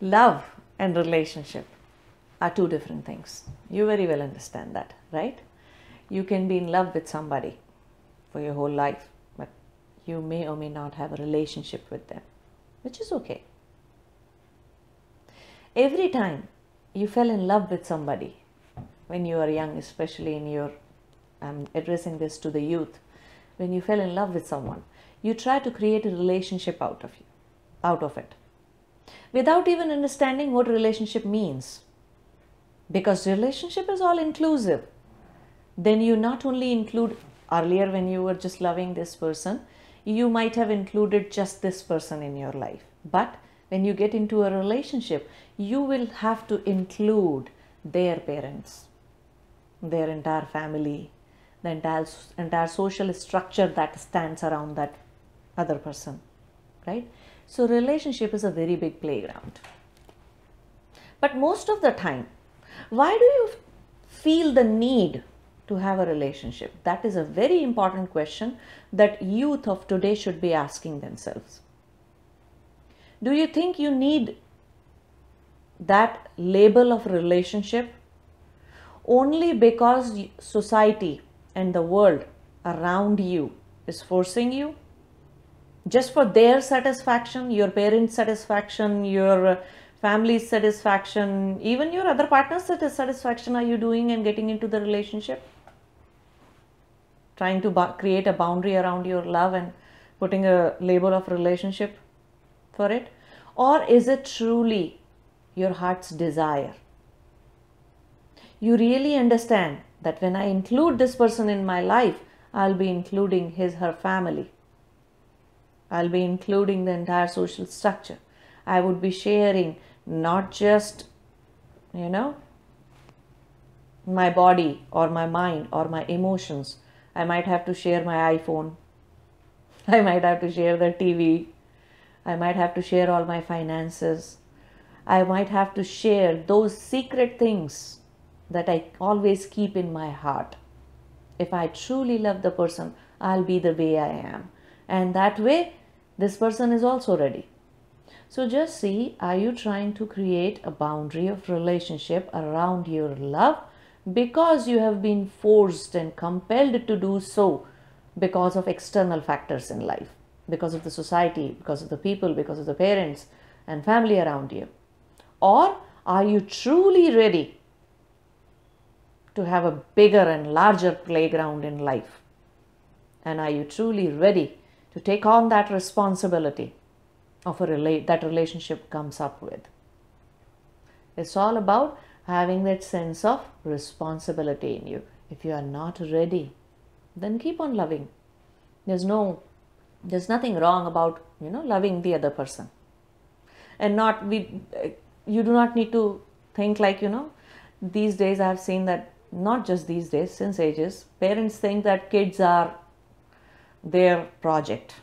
love and relationship are two different things. You very well understand that, right? You can be in love with somebody for your whole life, but you may or may not have a relationship with them, which is okay. Every time you fell in love with somebody when you are young, especially in your, I'm addressing this to the youth, when you fell in love with someone, you try to create a relationship out of you, out of it, without even understanding what relationship means. Because relationship is all inclusive. Then you not only include earlier when you were just loving this person, you might have included just this person in your life. But when you get into a relationship, you will have to include their parents, their entire family, the entire, entire social structure that stands around that other person, right? So, relationship is a very big playground. But most of the time, why do you feel the need to have a relationship? That is a very important question that youth of today should be asking themselves. Do you think you need that label of relationship only because society and the world around you is forcing you? Just for their satisfaction, your parents' satisfaction, your uh, family's satisfaction, even your other partner's satisfaction, are you doing and getting into the relationship? Trying to create a boundary around your love and putting a label of relationship for it? Or is it truly your heart's desire? You really understand that when I include this person in my life, I'll be including his, her family. I'll be including the entire social structure. I would be sharing not just, you know, my body or my mind or my emotions. I might have to share my iPhone. I might have to share the TV. I might have to share all my finances. I might have to share those secret things that I always keep in my heart. If I truly love the person, I'll be the way I am. And that way, this person is also ready. So just see, are you trying to create a boundary of relationship around your love because you have been forced and compelled to do so because of external factors in life, because of the society, because of the people, because of the parents and family around you? Or are you truly ready to have a bigger and larger playground in life? And are you truly ready to take on that responsibility of a rela- that relationship comes up with? It's all about having that sense of responsibility in you. If you are not ready, then keep on loving. There's no there's nothing wrong about you know loving the other person and not we you do not need to think like you know these days i have seen that not just these days since ages parents think that kids are their project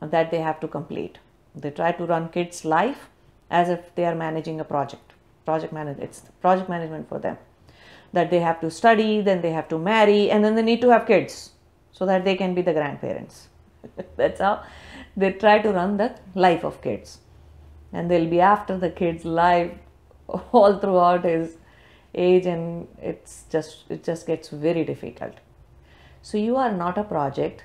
that they have to complete. They try to run kids life as if they are managing a project project manage it's project management for them. That they have to study then they have to marry and then they need to have kids so that they can be the grandparents. That's how they try to run the life of kids. And they'll be after the kid's life all throughout his age and it's just it just gets very difficult so you are not a project.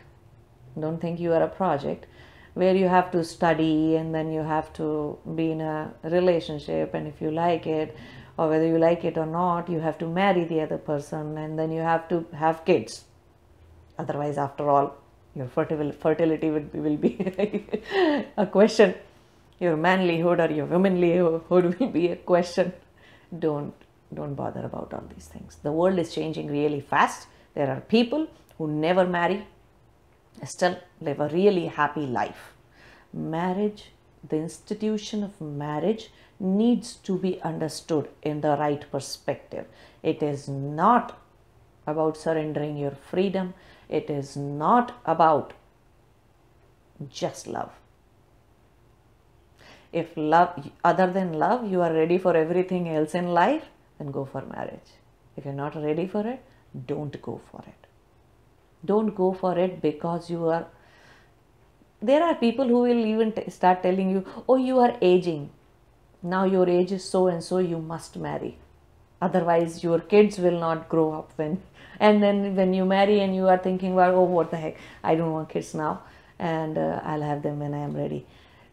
Don't think you are a project where you have to study and then you have to be in a relationship and if you like it or whether you like it or not you have to marry the other person and then you have to have kids. Otherwise after all your fertility will, be a question. Your manlyhood or your womanlyhood will be a question. Don't don't bother about all these things. The world is changing really fast. There are people who never marry still live a really happy life. Marriage the institution of marriage needs to be understood in the right perspective. It is not about surrendering your freedom. It is not about just love. If love other than love you are ready for everything else in life then go for marriage. If you're not ready for it don't go for it don't go for it because you are there are people who will even t- start telling you oh you are aging now your age is so and so, you must marry. Otherwise, your kids will not grow up when. And then when you marry and you are thinking, well, oh, what the heck, I don't want kids now, and uh, I'll have them when I am ready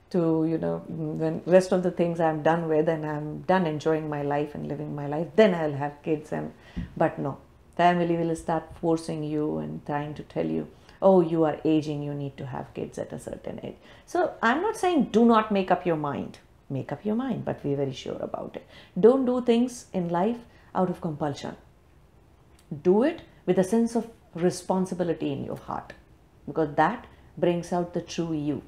to you know when rest of the things i'm done with and i'm done enjoying my life and living my life then i'll have kids and but no family will start forcing you and trying to tell you oh you are aging you need to have kids at a certain age. So i'm not saying do not make up your mind. Make up your mind but be very sure about it. Don't do things in life out of compulsion. Do it with a sense of responsibility in your heart because that brings out the true you